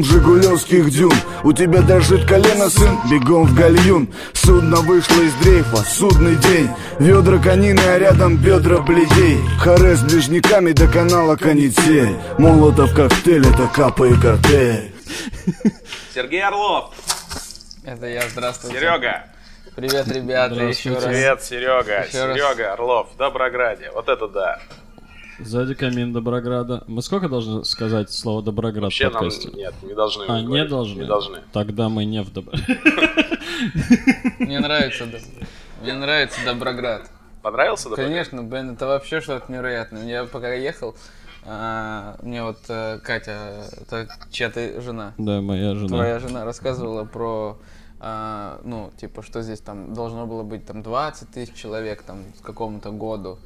ритм жигулевских дюн У тебя дрожит колено, сын, бегом в гальюн Судно вышло из дрейфа, судный день Ведра конины, а рядом бедра бледей Харе с ближниками до канала канитель Молотов коктейль, это капа и картель Сергей Орлов. Это я, здравствуйте. Серега. Привет, ребята, еще раз. Привет, Серега. Еще раз. Серега Орлов в Доброграде. Вот это да. Сзади камин Доброграда. Мы сколько должны сказать слово Доброград Вообще в нам подкасте? нет, не должны. А, не говорить. должны? Не должны. Тогда мы не в Доброграде. Мне нравится, да. Мне нравится Доброград. Понравился Доброград? Конечно, блин, это вообще что-то невероятное. Я пока ехал, а, мне вот э, Катя, это чья ты жена? Да, моя жена. Твоя жена рассказывала про, а, ну, типа, что здесь там должно было быть там 20 тысяч человек там к какому-то году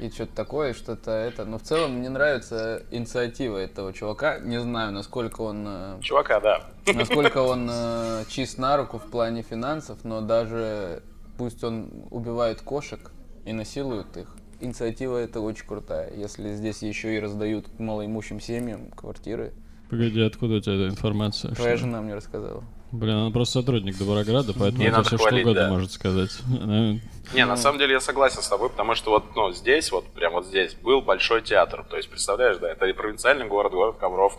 и что-то такое, что-то это. Но в целом мне нравится инициатива этого чувака. Не знаю, насколько он э, Чувака, да. насколько он э, чист на руку в плане финансов, но даже пусть он убивает кошек и насилует их, инициатива это очень крутая. Если здесь еще и раздают малоимущим семьям квартиры, Погоди, откуда у тебя эта информация? твоя Что? жена мне рассказала. Блин, она просто сотрудник Доброграда, поэтому она надо все что хвалить, угодно да. может сказать. Не, на самом деле я согласен с тобой, потому что вот ну, здесь, вот прям вот здесь был большой театр. То есть, представляешь, да, это и провинциальный город, город Ковров,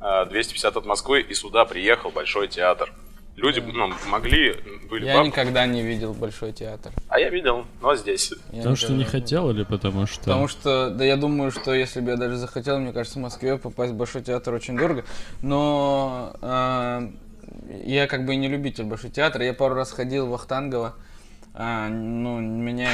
э, 250 от Москвы, и сюда приехал большой театр. Люди ну, могли, были Я баб- никогда не видел большой театр. А я видел, но здесь. Я Потому что не хотел или потому что... Потому что, да я думаю, что если бы я даже захотел, мне кажется, в Москве попасть в Большой театр очень дорого. Но э, я как бы и не любитель Большой театра. Я пару раз ходил в Ахтангово. А, ну, мне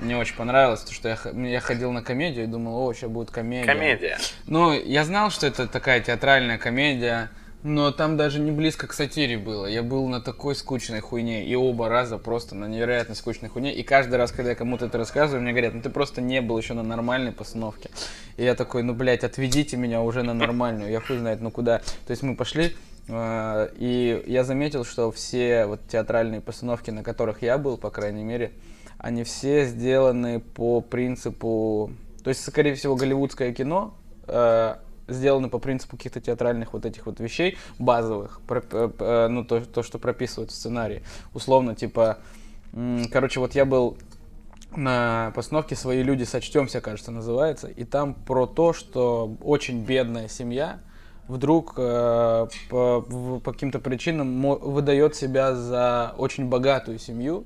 не очень понравилось, потому что я, я ходил на комедию и думал, о, сейчас будет комедия. Комедия. Ну, я знал, что это такая театральная комедия, но там даже не близко к сатире было. Я был на такой скучной хуйне, и оба раза просто на невероятно скучной хуйне. И каждый раз, когда я кому-то это рассказываю, мне говорят, ну ты просто не был еще на нормальной постановке. И я такой, ну, блядь, отведите меня уже на нормальную. Я хуй знает, ну куда. То есть мы пошли, и я заметил, что все вот театральные постановки, на которых я был, по крайней мере, они все сделаны по принципу... То есть, скорее всего, голливудское кино э, сделано по принципу каких-то театральных вот этих вот вещей базовых, э, э, ну, то, то, что прописывают в сценарии. Условно, типа... Короче, вот я был на постановке «Свои люди сочтемся», кажется, называется, и там про то, что очень бедная семья вдруг э, по, по каким-то причинам выдает себя за очень богатую семью,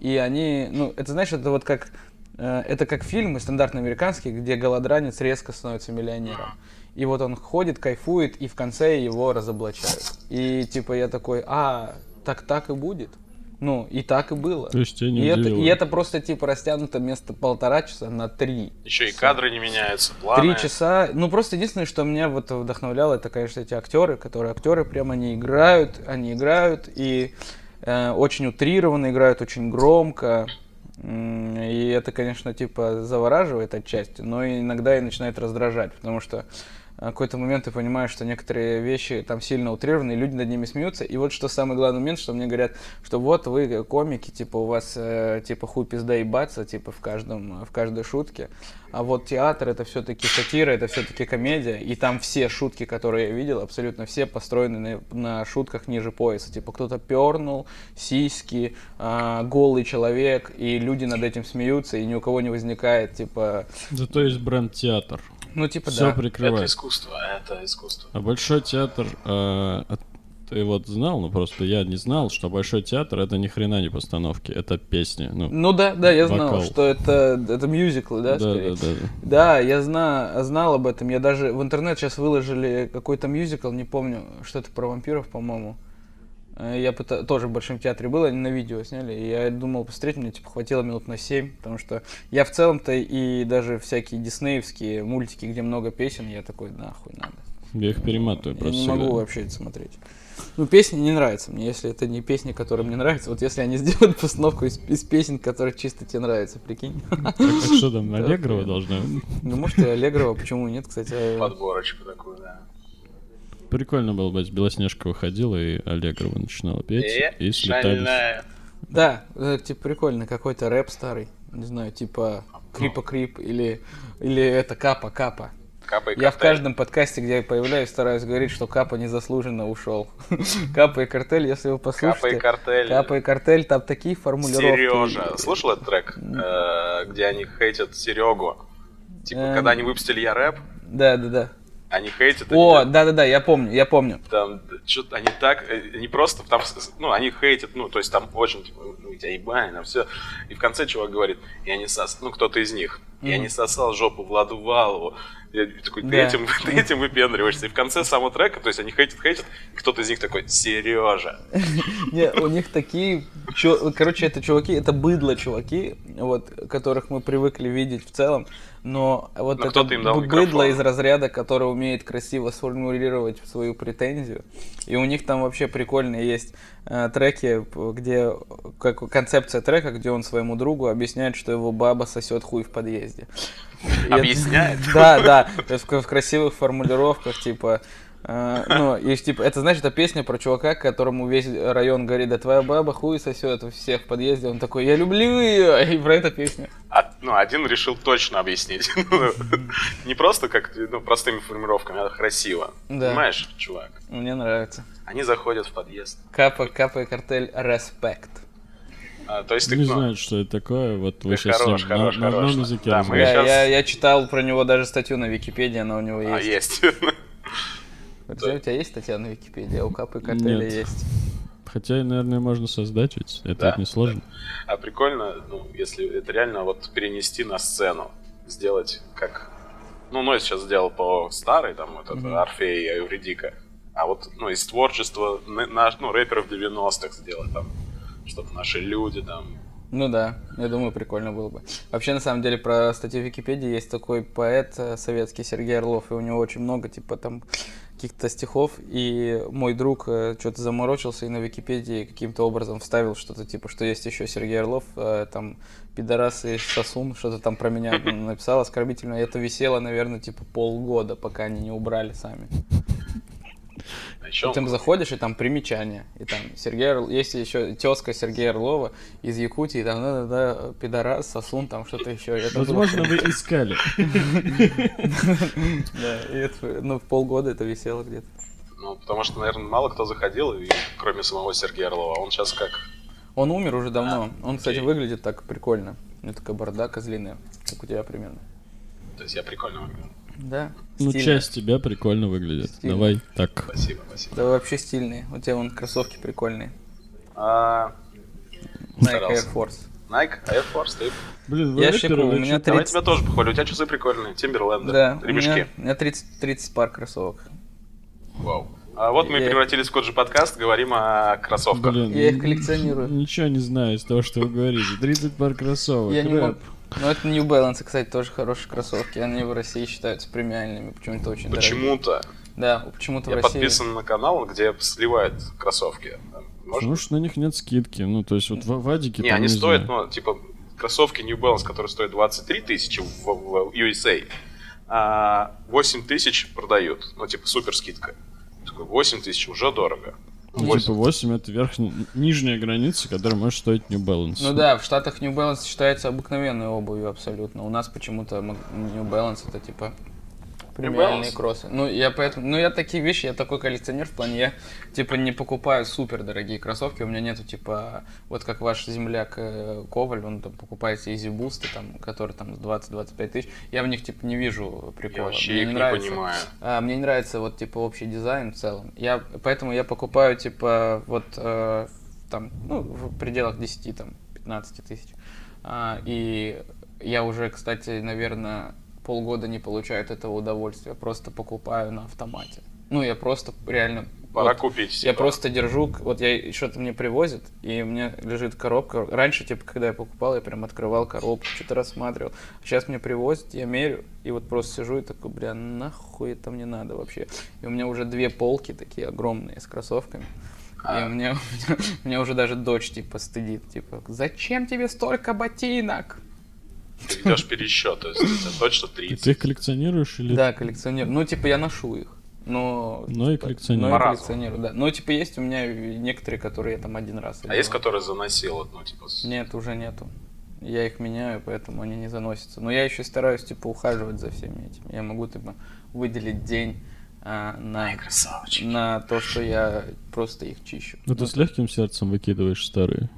и они, ну, это знаешь, это вот как, э, это как фильмы стандартно американские, где голодранец резко становится миллионером. И вот он ходит, кайфует, и в конце его разоблачают. И типа я такой, а, так так и будет. Ну, и так и было. То есть тебя не и, это, и это просто типа растянуто вместо полтора часа на три. Еще и кадры не меняются, планы. Три часа. Ну, просто единственное, что меня вот вдохновляло, это, конечно, эти актеры, которые актеры прямо они играют, они играют и э, очень утрированно играют, очень громко. И это, конечно, типа завораживает отчасти, но иногда и начинает раздражать, потому что какой-то момент ты понимаешь, что некоторые вещи там сильно утрированы, и люди над ними смеются. И вот что самый главный момент, что мне говорят, что вот вы комики, типа у вас э, типа хуй пизда ебаться, типа в каждом в каждой шутке. А вот театр это все-таки сатира, это все-таки комедия, и там все шутки, которые я видел, абсолютно все построены на, на шутках ниже пояса. Типа кто-то пернул, сиськи, а, голый человек, и люди над этим смеются, и ни у кого не возникает типа, Зато есть бренд театр. Ну типа Все да. Это прикрывает. искусство, это искусство. А Большой театр... э, ты вот знал, ну просто я не знал, что Большой театр это ни хрена не постановки, это песни. Ну, Ну да, да, я знал, Вокал. что это, это мюзиклы, да, да, скорее? да, да, да. Да, я зна, знал об этом. Я даже в интернет сейчас выложили какой-то мюзикл, не помню, что-то про вампиров, по-моему. Э, Я пыта- тоже в Большом театре был, они на видео сняли, и я думал посмотреть, мне типа хватило минут на 7, потому что я в целом-то и даже всякие диснеевские мультики, где много песен, я такой, нахуй надо. Я их перематываю Я просто не могу всегда. вообще это смотреть. Ну, песни не нравятся мне, если это не песни, которые мне нравятся. Вот если они сделают постановку из, из песен, которые чисто тебе нравятся, прикинь. Так что там, Аллегрова должна? Ну, может, и Аллегрова, почему нет, кстати. а- Подборочку такую, да. Прикольно было бы, Белоснежка выходила и Аллегрова начинала петь, Э, и слетались. шальная. Да, это, типа прикольно, какой-то рэп старый, не знаю, типа Крипа Крип или, или это Капа Капа. И Я в каждом подкасте, где я появляюсь, стараюсь говорить, что Капа незаслуженно ушел. Капа и картель, если вы послушаете. Капа и картель. Капа и картель, там такие формулировки. Сережа. Слышал этот трек, э, где они хейтят Серегу? Типа, Эм. когда они выпустили Я рэп, Да, да, да. Они хейтят. О, они- да, да, да, я помню, я помню. там что-то они так, э, не просто, там, ну, они хейтят, ну, то есть там очень, типа, ну, тебя ебань, там все. И в конце чувак говорит, я не сос, ну, кто-то из них, я не сосал жопу Владу Валову. Я такой, ты, Да. этим, ты этим выпендриваешься. И в конце самого трека, то есть они хейтят, хейтят, кто-то из них такой, Сережа. Не, у них такие, короче, это чуваки, это быдло чуваки, вот, которых мы привыкли видеть в целом, но вот Но это им дал быдло микрофон. из разряда, который умеет красиво сформулировать свою претензию, и у них там вообще прикольные есть э, треки, где как концепция трека, где он своему другу объясняет, что его баба сосет хуй в подъезде. И это- Объясняет? Да, да, то есть в в красивых формулировках, типа, ну, и типа, это, знаешь, это песня про чувака, которому весь район говорит, да твоя баба хуй сосет у всех в подъезде, он такой, я люблю ее, и про это песня. А, ну, один решил точно объяснить. Ну, Не просто как ну, простыми формировками, а красиво. Да. Понимаешь, чувак? Мне нравится. Они заходят в подъезд. Капа, капа и картель, респект. А, то есть ты, Не ну, знаю, что это такое. Вот вы сейчас хорош, на, хорош, на одном хорош. языке Да, мы разговариваете. Я, я, я читал про него даже статью на Википедии, она у него а, есть. Подожди, у тебя есть статья на Википедии, а у Капы картеля Нет. есть. Хотя, наверное, можно создать ведь. Это Да, ведь не сложно. А прикольно, ну, если это реально вот перенести на сцену, сделать как... Ну, Ной сейчас сделал по старой, там, вот это Орфей и Эвредика. А вот, ну, из творчества наш, ну, рэперов 90-х сделать, там, чтобы наши люди, там... Ну да, я думаю, прикольно было бы. Вообще, на самом деле, про статью в Википедии есть такой поэт э, советский Сергей Орлов, и у него очень много, типа, там, каких-то стихов, и мой друг что-то заморочился и на Википедии каким-то образом вставил что-то, типа, что есть еще Сергей Орлов, э, там, пидорас и сосун, что-то там про меня написал оскорбительно, это висело, наверное, типа, полгода, пока они не убрали сами. А ты заходишь, и там примечания. И там Сергей Орл- есть еще тезка Сергея Орлова из Якутии, там, да, да, да, пидорас, сосун, там что-то еще. Это было- Возможно, вы искали. Да, и это, ну, в полгода это висело где-то. Ну, потому что, наверное, мало кто заходил, и, кроме самого Сергея Орлова. А Он сейчас как... Он умер уже давно. Он, кстати, выглядит так прикольно. У него такая борода козлиная, как у тебя примерно. То есть я прикольно выгляжу. Да, Ну, стильно. часть тебя прикольно выглядит. Стильно. Давай так. Спасибо, спасибо. Да вообще стильный. У тебя вон кроссовки прикольные. А, Nike Старался. Air Force. Nike, Air Force, ты... Блин, вы Я вы у меня чё- Давай 30 тебя тоже похвалю. У тебя часы прикольные. Тимберленды. Да, у Ремешки. меня, у меня 30, 30 пар кроссовок. Вау. А вот мы Я- превратились в Коджи подкаст, говорим о кроссовках. Блин, Я их коллекционирую. Ничего не знаю из того, что вы говорите. 30 пар кроссовок. Я не рэп. Ну, это New Balance, кстати, тоже хорошие кроссовки. Они в России считаются премиальными, почему-то очень. Почему-то. Да, почему-то в Я России... подписан на канал, где сливают кроссовки. Может? Потому что на них нет скидки. Ну, то есть вот в Вадике Не, там, они стоят, знаю. ну, типа, кроссовки New Balance, которые стоят 23 тысячи в, в USA, а 8 тысяч продают. Ну, типа, супер скидка. Такой, 8 тысяч уже дорого. Ну, типа 8 это верхняя, нижняя граница, которая может стоить New Balance. Ну да, в Штатах New Balance считается обыкновенной обувью абсолютно. У нас почему-то New Balance это типа премиальные кроссы. Ну я поэтому, ну я такие вещи, я такой коллекционер в плане, я типа не покупаю супер дорогие кроссовки, у меня нету типа, вот как ваш земляк э, Коваль, он там покупает Easy Boost, там, которые там 20-25 тысяч, я в них типа не вижу прикола. Я вообще Мне их не нравится. понимаю. А, мне не нравится вот типа общий дизайн в целом. Я поэтому я покупаю типа вот э, там ну в пределах 10 там 15 тысяч. А, и я уже, кстати, наверное, полгода не получаю от этого удовольствия. Просто покупаю на автомате. Ну я просто реально Пора вот купить. я типа. просто держу, вот я что-то мне привозят, и у меня лежит коробка. Раньше, типа, когда я покупал, я прям открывал коробку, что-то рассматривал. Сейчас мне привозят, я мерю, и вот просто сижу и такой, бля, нахуй это мне надо вообще. И у меня уже две полки такие огромные с кроссовками. И у меня, у меня, у меня уже даже дочь, типа, стыдит, типа, зачем тебе столько ботинок? Ты ведешь пересчет, то есть тебя точно Ты, 30. их коллекционируешь или... Да, коллекционер. Ну, типа, я ношу их. Но, Но и типа, коллекционируешь. но и коллекционирую, да. Ну, типа, есть у меня некоторые, которые я там один раз А есть, которые заносил, ну, типа, с- Нет, уже нету. Я их меняю, поэтому они не заносятся. Но я еще стараюсь, типа, ухаживать за всеми этими. Я могу, типа, выделить день а, на, на то, что я просто их чищу. Ну, ты с легким сердцем выкидываешь старые.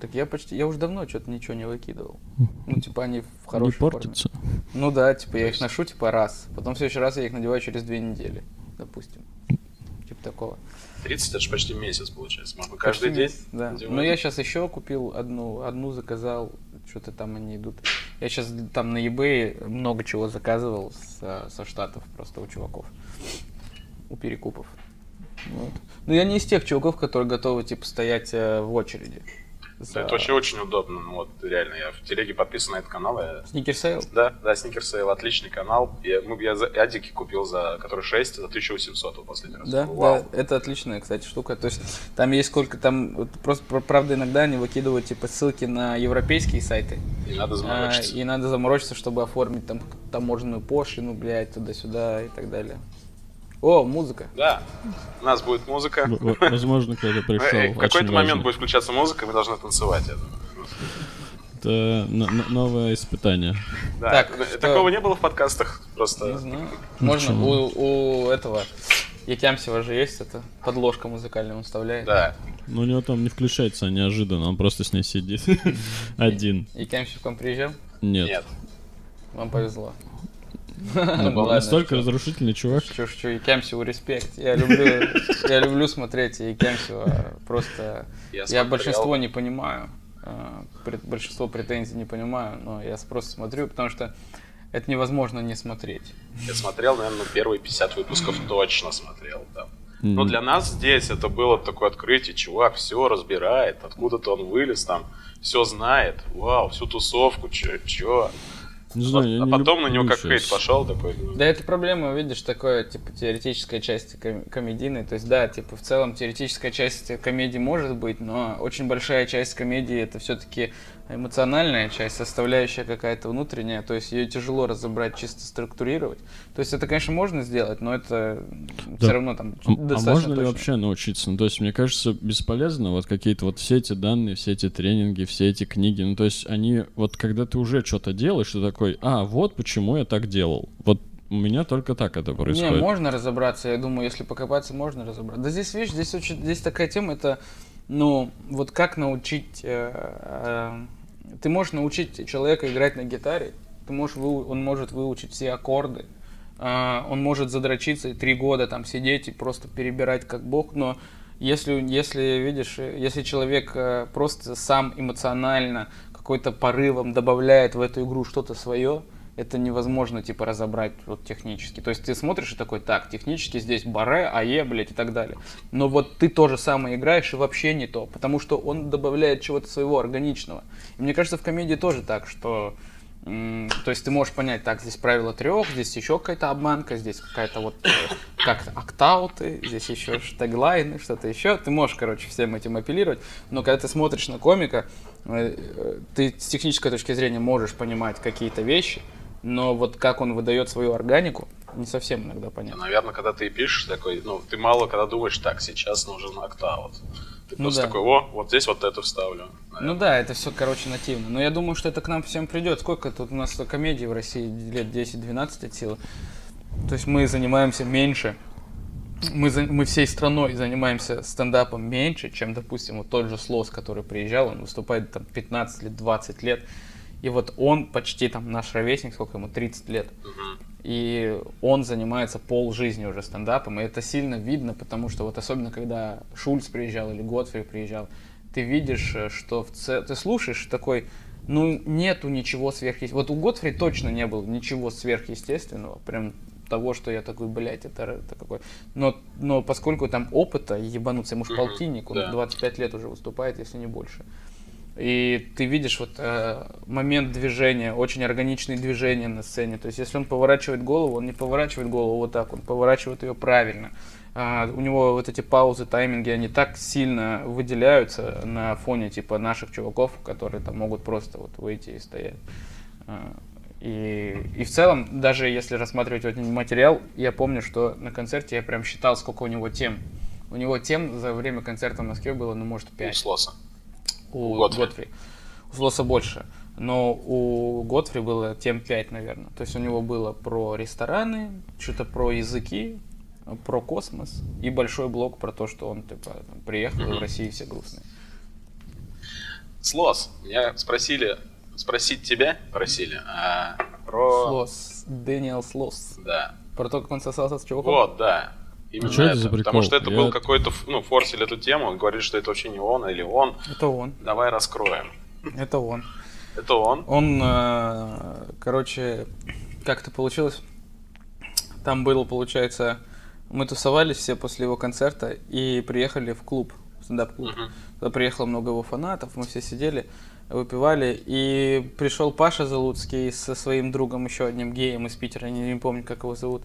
Так я почти, я уже давно что-то ничего не выкидывал. Ну, типа, они в Не хорошей форме. портятся. Ну да, типа, я их ношу, типа, раз. Потом в следующий раз я их надеваю через две недели, допустим. Типа такого. 30 это же почти месяц получается. Каждый Почти день. месяц, Да. надевать. Но я сейчас еще купил одну, одну заказал, что-то там они идут. Я сейчас там на eBay много чего заказывал со, со штатов просто у чуваков. У перекупов. Вот. Но я не из тех чуваков, которые готовы типа стоять э, в очереди. За- Это вообще очень удобно. Ну, вот реально, я в телеге подписан на этот канал. Я... Да, да, Sale, отличный канал. Я, ну, я за адики купил, за который 6, за 1800 вот последний раз. Да, Вау. да, это отличная, кстати, штука. То есть там есть сколько там, вот просто пр- правда иногда они выкидывают типа ссылки на европейские сайты. Не надо А, заморочиться. и надо заморочиться, чтобы оформить там таможенную пошлину, блядь, туда-сюда и так далее. О, музыка. Да, у нас будет музыка. В- Возможно, кто-то Э, пришел. В какой-то момент будет включаться музыка, мы должны танцевать. Это н- новое испытание. Да, Так, э, что- такого не было в подкастах. Не Просто знаю. Можно у этого Якямсева же есть это подложка музыкальная, он вставляет. да. Но у него там не включается неожиданно, он просто с ней сидит. Один. Якямсев к вам приезжал? Нет. Нет. Вам повезло. Он Ну ладно, настолько разрушительный чувак. Что, что, Якямсеву респект. Я люблю, я люблю смотреть Якямсева. Просто Я большинство не понимаю. а, большинство претензий не понимаю, но я просто смотрю, потому что это невозможно не смотреть. Я смотрел, наверное, первые 50 выпусков точно смотрел. Да. Но для нас здесь это было такое открытие. Чувак все разбирает, откуда-то он вылез там, все знает. Вау, всю тусовку, чё, чё. Не знаю, я а не потом на него как щас. хейт пошел такой. ну, Да, это проблема, видишь, такое, типа, теоретическая часть ком- комедийной. То есть, да, типа, в целом теоретическая часть комедии может быть, но очень большая часть комедии это все-таки эмоциональная часть, составляющая какая-то внутренняя. То есть, ее тяжело разобрать, чисто структурировать. То есть, это, конечно, можно сделать, но это Да. все равно там А, а достаточно можно ли точно. вообще научиться? Ну, то есть, мне кажется, бесполезно вот какие-то вот все эти данные, все эти тренинги, все эти книги. Ну, то есть, они, вот когда ты уже что-то делаешь, ты такой, а, вот почему я так делал. Вот у меня только так это происходит. Не, можно разобраться, я думаю, если покопаться, можно разобраться. Да здесь, видишь, здесь, очень, здесь такая тема, это, ну, вот как научить... э, э, ты можешь научить человека играть на гитаре, ты можешь, он может выучить все аккорды, а, он может задрочиться и три года там сидеть и просто перебирать как бог, но если, если видишь, если человек э, просто сам эмоционально какой-то порывом добавляет в эту игру что-то свое, это невозможно, типа, разобрать вот технически. То есть ты смотришь и такой, так, технически здесь баре, АЕ, блядь, и так далее. Но вот ты то же самое играешь и вообще не то, потому что он добавляет чего-то своего органичного. И мне кажется, в комедии тоже так, что... То есть ты можешь понять, так, здесь правило трех, здесь еще какая-то обманка, здесь какая-то вот э, как-то актауты, здесь еще теглайны, что-то еще. Ты можешь, короче, всем этим апеллировать, но когда ты смотришь на комика, э, э, ты с технической точки зрения можешь понимать какие-то вещи, но вот как он выдает свою органику, не совсем иногда понятно. Наверное, когда ты пишешь такой, ну, ты мало когда думаешь, так, сейчас нужен октаут. Ты Ну просто да. такой, о, вот здесь вот это вставлю. Ну да, это все, короче, нативно. Но я думаю, что это к нам всем придет. Сколько тут у нас комедий в России? Лет 10-12 от силы. То есть мы занимаемся меньше. Мы, за- мы всей страной занимаемся стендапом меньше, чем, допустим, вот тот же Слос, который приезжал, он выступает там 15 лет, 20 лет. И вот он почти там наш ровесник, сколько ему, 30 лет. И он занимается пол жизни уже стендапом, и это сильно видно, потому что вот особенно когда Шульц приезжал или Готфри приезжал, ты видишь, э, что в ц... ты слушаешь такой, ну нету ничего сверхъестественного. Вот у Готфри точно не было ничего сверхъестественного, прям того, что я такой, блядь, это, это какой. Но, но поскольку там опыта ебануться, ему ж Мгм, полтинник, он да. 25 лет уже выступает, если не больше. И ты видишь вот э, момент движения, очень органичные движения на сцене. То есть, если он поворачивает голову, он не поворачивает голову вот так, он поворачивает ее правильно. А, у него вот эти паузы, тайминги, они так сильно выделяются на фоне типа наших чуваков, которые там могут просто вот выйти и стоять. А, и, и в целом, даже если рассматривать вот материал, я помню, что на концерте я прям считал, сколько у него тем. У него тем за время концерта в Москве было, ну, может, У 5 Слоса. У Готфри. Готфри. У Слоса больше. Но у Готфри было тем 5, наверное. То есть у него было про рестораны, что-то про языки, про космос и большой блок про то, что он типа там, приехал и в России все грустные. Слос. Меня спросили, спросить тебя просили, а про... Слос. Дэниел Слос. Да. Про то, как он сосался с чуваком. Вот, да. Именно А что это за Потому прикол? что это Я- был какой-то, ну, форсили эту тему, говорили, что это вообще не он или он. Это он. Давай раскроем. Это он. Это он. Он, э, короче, как это получилось? Там было, получается, мы тусовались все после его концерта и приехали в клуб, в стендап-клуб. Туда приехало много его фанатов, мы все сидели, выпивали, и пришел Паша Залуцкий со своим другом, еще одним геем из Питера, не помню, как его зовут.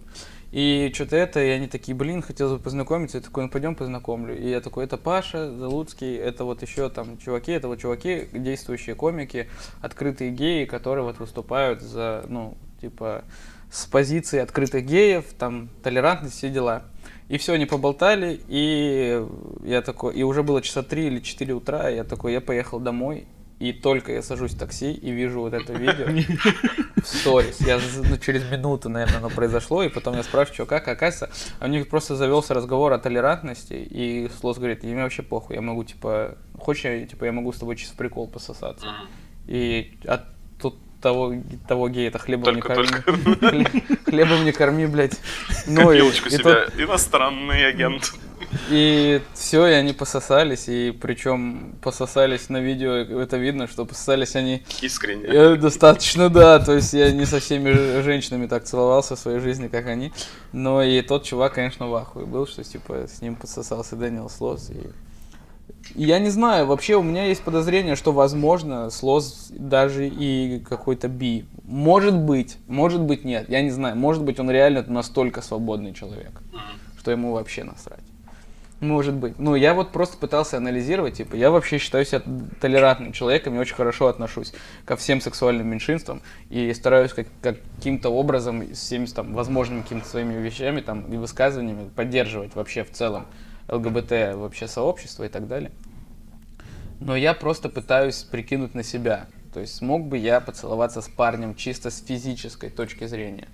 И что-то это, и они такие, блин, хотел бы познакомиться, я такой, ну пойдем познакомлю. И я такой, это Паша Залуцкий, это вот еще там чуваки, это вот чуваки, действующие комики, открытые геи, которые вот выступают за, ну, типа, с позиции открытых геев, там, толерантность, все дела. И все, они поболтали, и я такой, и уже было часа три или четыре утра, и я такой, я поехал домой, и только я сажусь в такси и вижу вот это видео в сторис. Я ну, через минуту, наверное, оно произошло, и потом я спрашиваю, что как, оказывается, а у них просто завелся разговор о толерантности, и Слос говорит, мне вообще похуй, я могу, типа, хочешь, я, типа, я могу с тобой чисто прикол пососаться. И от того, того гея это хлебом Только- не корми. Хле- Хлебом не корми, блядь. Ну Копилочку и себя. тот- Иностранный агент. и все, и они пососались, и причем пососались на видео, это видно, что пососались они Искренне. э, достаточно, да, то есть я не со всеми женщинами так целовался в своей жизни, как они, но и тот чувак, конечно, в ахуе был, что типа с ним пососался Дэниел Слос, и я не знаю, вообще у меня есть подозрение, что, возможно, Слос даже и какой-то би. Может быть, может быть нет, я не знаю. Может быть, он реально настолько свободный человек, что ему вообще насрать. Может быть. Ну, я вот просто пытался анализировать, типа, я вообще считаю себя толерантным человеком и очень хорошо отношусь ко всем сексуальным меньшинствам и стараюсь как, каким-то образом с всеми там возможными какими-то своими вещами там и высказываниями поддерживать вообще в целом ЛГБТ вообще сообщество и так далее. Но я просто пытаюсь прикинуть на себя. То есть смог бы я поцеловаться с парнем чисто с физической точки зрения?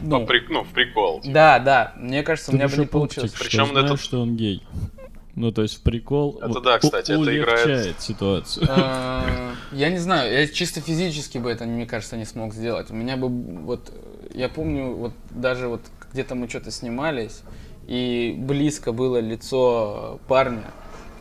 Ну, при- ну, в прикол. типа. Да, да, мне кажется, у Ты меня бы не получилось. Причем что знаешь, этот- что он гей. Ну, то есть в прикол Это у- да, кстати, у- это играет- ситуацию. Э, Я не знаю, я чисто физически бы это, мне кажется, не смог сделать. У меня бы вот, я помню, вот даже вот где-то мы что-то снимались, и близко было лицо парня,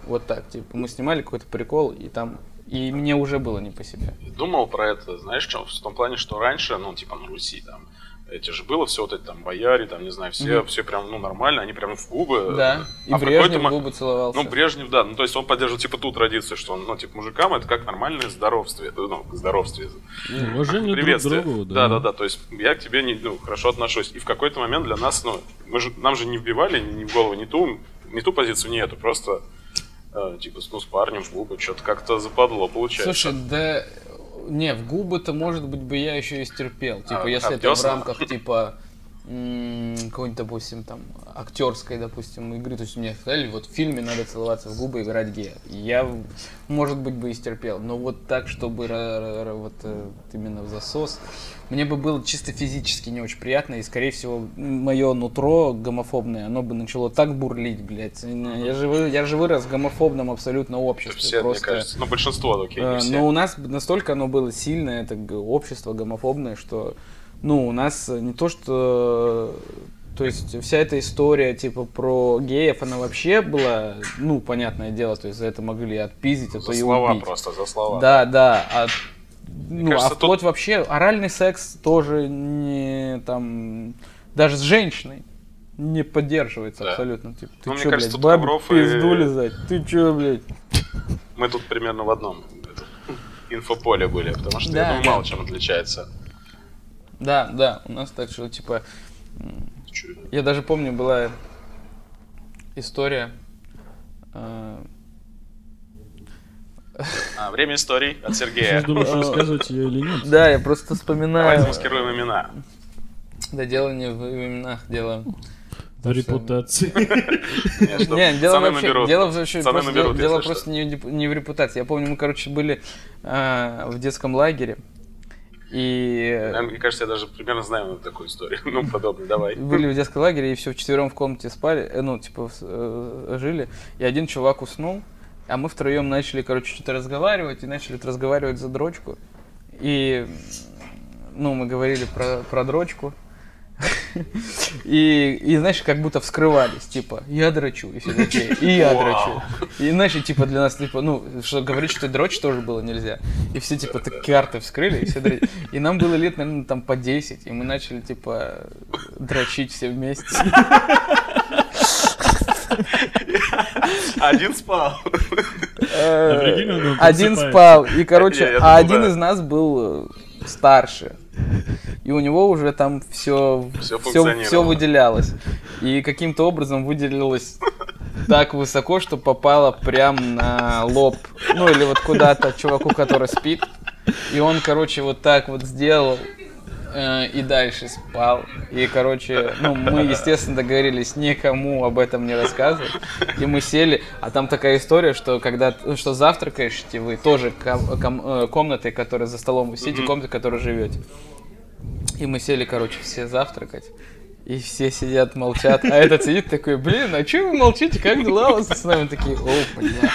вот так, типа, мы снимали какой-то прикол, и там, и мне уже было не по себе. Думал про это, знаешь, в том плане, что раньше, ну, типа на Руси, там, эти же было все вот эти там бояре, там, не знаю, все, Мгм. все прям, ну, нормально, они прям в губы. Да, и А в какой-то Брежнев в губы целовался. Ну, Брежнев, да, ну, то есть он поддерживал, типа, ту традицию, что он, ну, типа, мужикам это как нормальное здоровствие, ну, здоровствие. Ну, Уважение друг к Приветствие. другу, да, да, да. То есть я к тебе не, ну, хорошо отношусь. И в какой-то момент для нас, ну, мы же, нам же не вбивали ни в голову ни ту, ни ту позицию, ни эту. Просто, э, типа, ну, с парнем в губы, что-то как-то западло получается. Слушай, да, не, в губы-то, может быть, бы я еще и стерпел. Типа, А, если а это в рамках, типа, какой-нибудь, допустим, там, актерской, допустим, игры. То есть мне сказали, вот в фильме надо целоваться в губы и играть гея. Я, может быть, бы и стерпел. Но вот так, чтобы ра- вот э, именно в засос, мне бы было чисто физически не очень приятно. И, скорее всего, мое нутро гомофобное, оно бы начало так бурлить, блядь. Я же, вы- я же вырос в гомофобном абсолютно обществе. Все, просто... мне кажется, ну, большинство, окей, не Э, все. Но у нас настолько оно было сильное, это общество гомофобное, что, ну, у нас э, не то, что... То есть вся эта история, типа, про геев, она вообще была, ну, понятное дело, то есть за это могли отпиздить, а то за и слова убить. просто, за слова. Да, да. А, ну, кажется, а тут- вплоть вообще, оральный секс тоже не там, даже с женщиной не поддерживается Да. абсолютно. Типа, ты Ну, чё, кажется, блядь, тут бабе Ковров и- пизду лизать? Ты чё, блядь? Мы тут примерно в одном инфополе были, потому что, Да, я думаю, мало чем отличается. Да, да, у нас так что, типа, Чё- Я даже помню, была история. э, А, время историй от Сергея. думаешь, рассказывать ее или нет? Да, я просто Давай вспоминаю. замаскируем имена. Да дело не в именах, дело что- Репутации. Не, дело вообще, дело вообще дело просто в не в репутации. Я помню, мы, короче, были э, в детском лагере, и э, Наверное, Мне кажется, я даже примерно знаю такую историю. Ну, подобную, давай. были в детском лагере, и все вчетвером в комнате спали, э, ну, типа, э, жили, и один чувак уснул, а мы втроем начали, короче, что-то разговаривать, и начали вот разговаривать за дрочку. И, ну, мы говорили про, про дрочку. И, и, знаешь, как будто вскрывались, типа, я дрочу, и все такие, и я дрочу. И, иначе, типа, для нас, типа, ну, что говорить, что дрочь тоже было нельзя. И все, типа, так карты вскрыли, и все дрочили. И нам было лет, наверное, там по 10, и мы начали, типа, дрочить все вместе. Один спал. Э, он Один спал, и, короче, а один из нас был э, старше. И у него уже там все, все, функционировало. все выделялось. И каким-то образом выделилось так высоко, что попало прям на лоб. Ну или вот куда-то чуваку, который спит. И он, короче, вот так вот сделал э, и дальше спал. И, короче, ну, мы, естественно, договорились никому об этом не рассказывать. И мы сели, а там такая история, что когда что завтракаешь, вы тоже ком- ком- э, комнатой, которая за столом, вы сидите, комната, в которой живете. И мы сели, короче, все завтракать. И все сидят, молчат. А этот сидит такой, блин, а че вы молчите? Как дела у вас с нами? Такие, о, бля.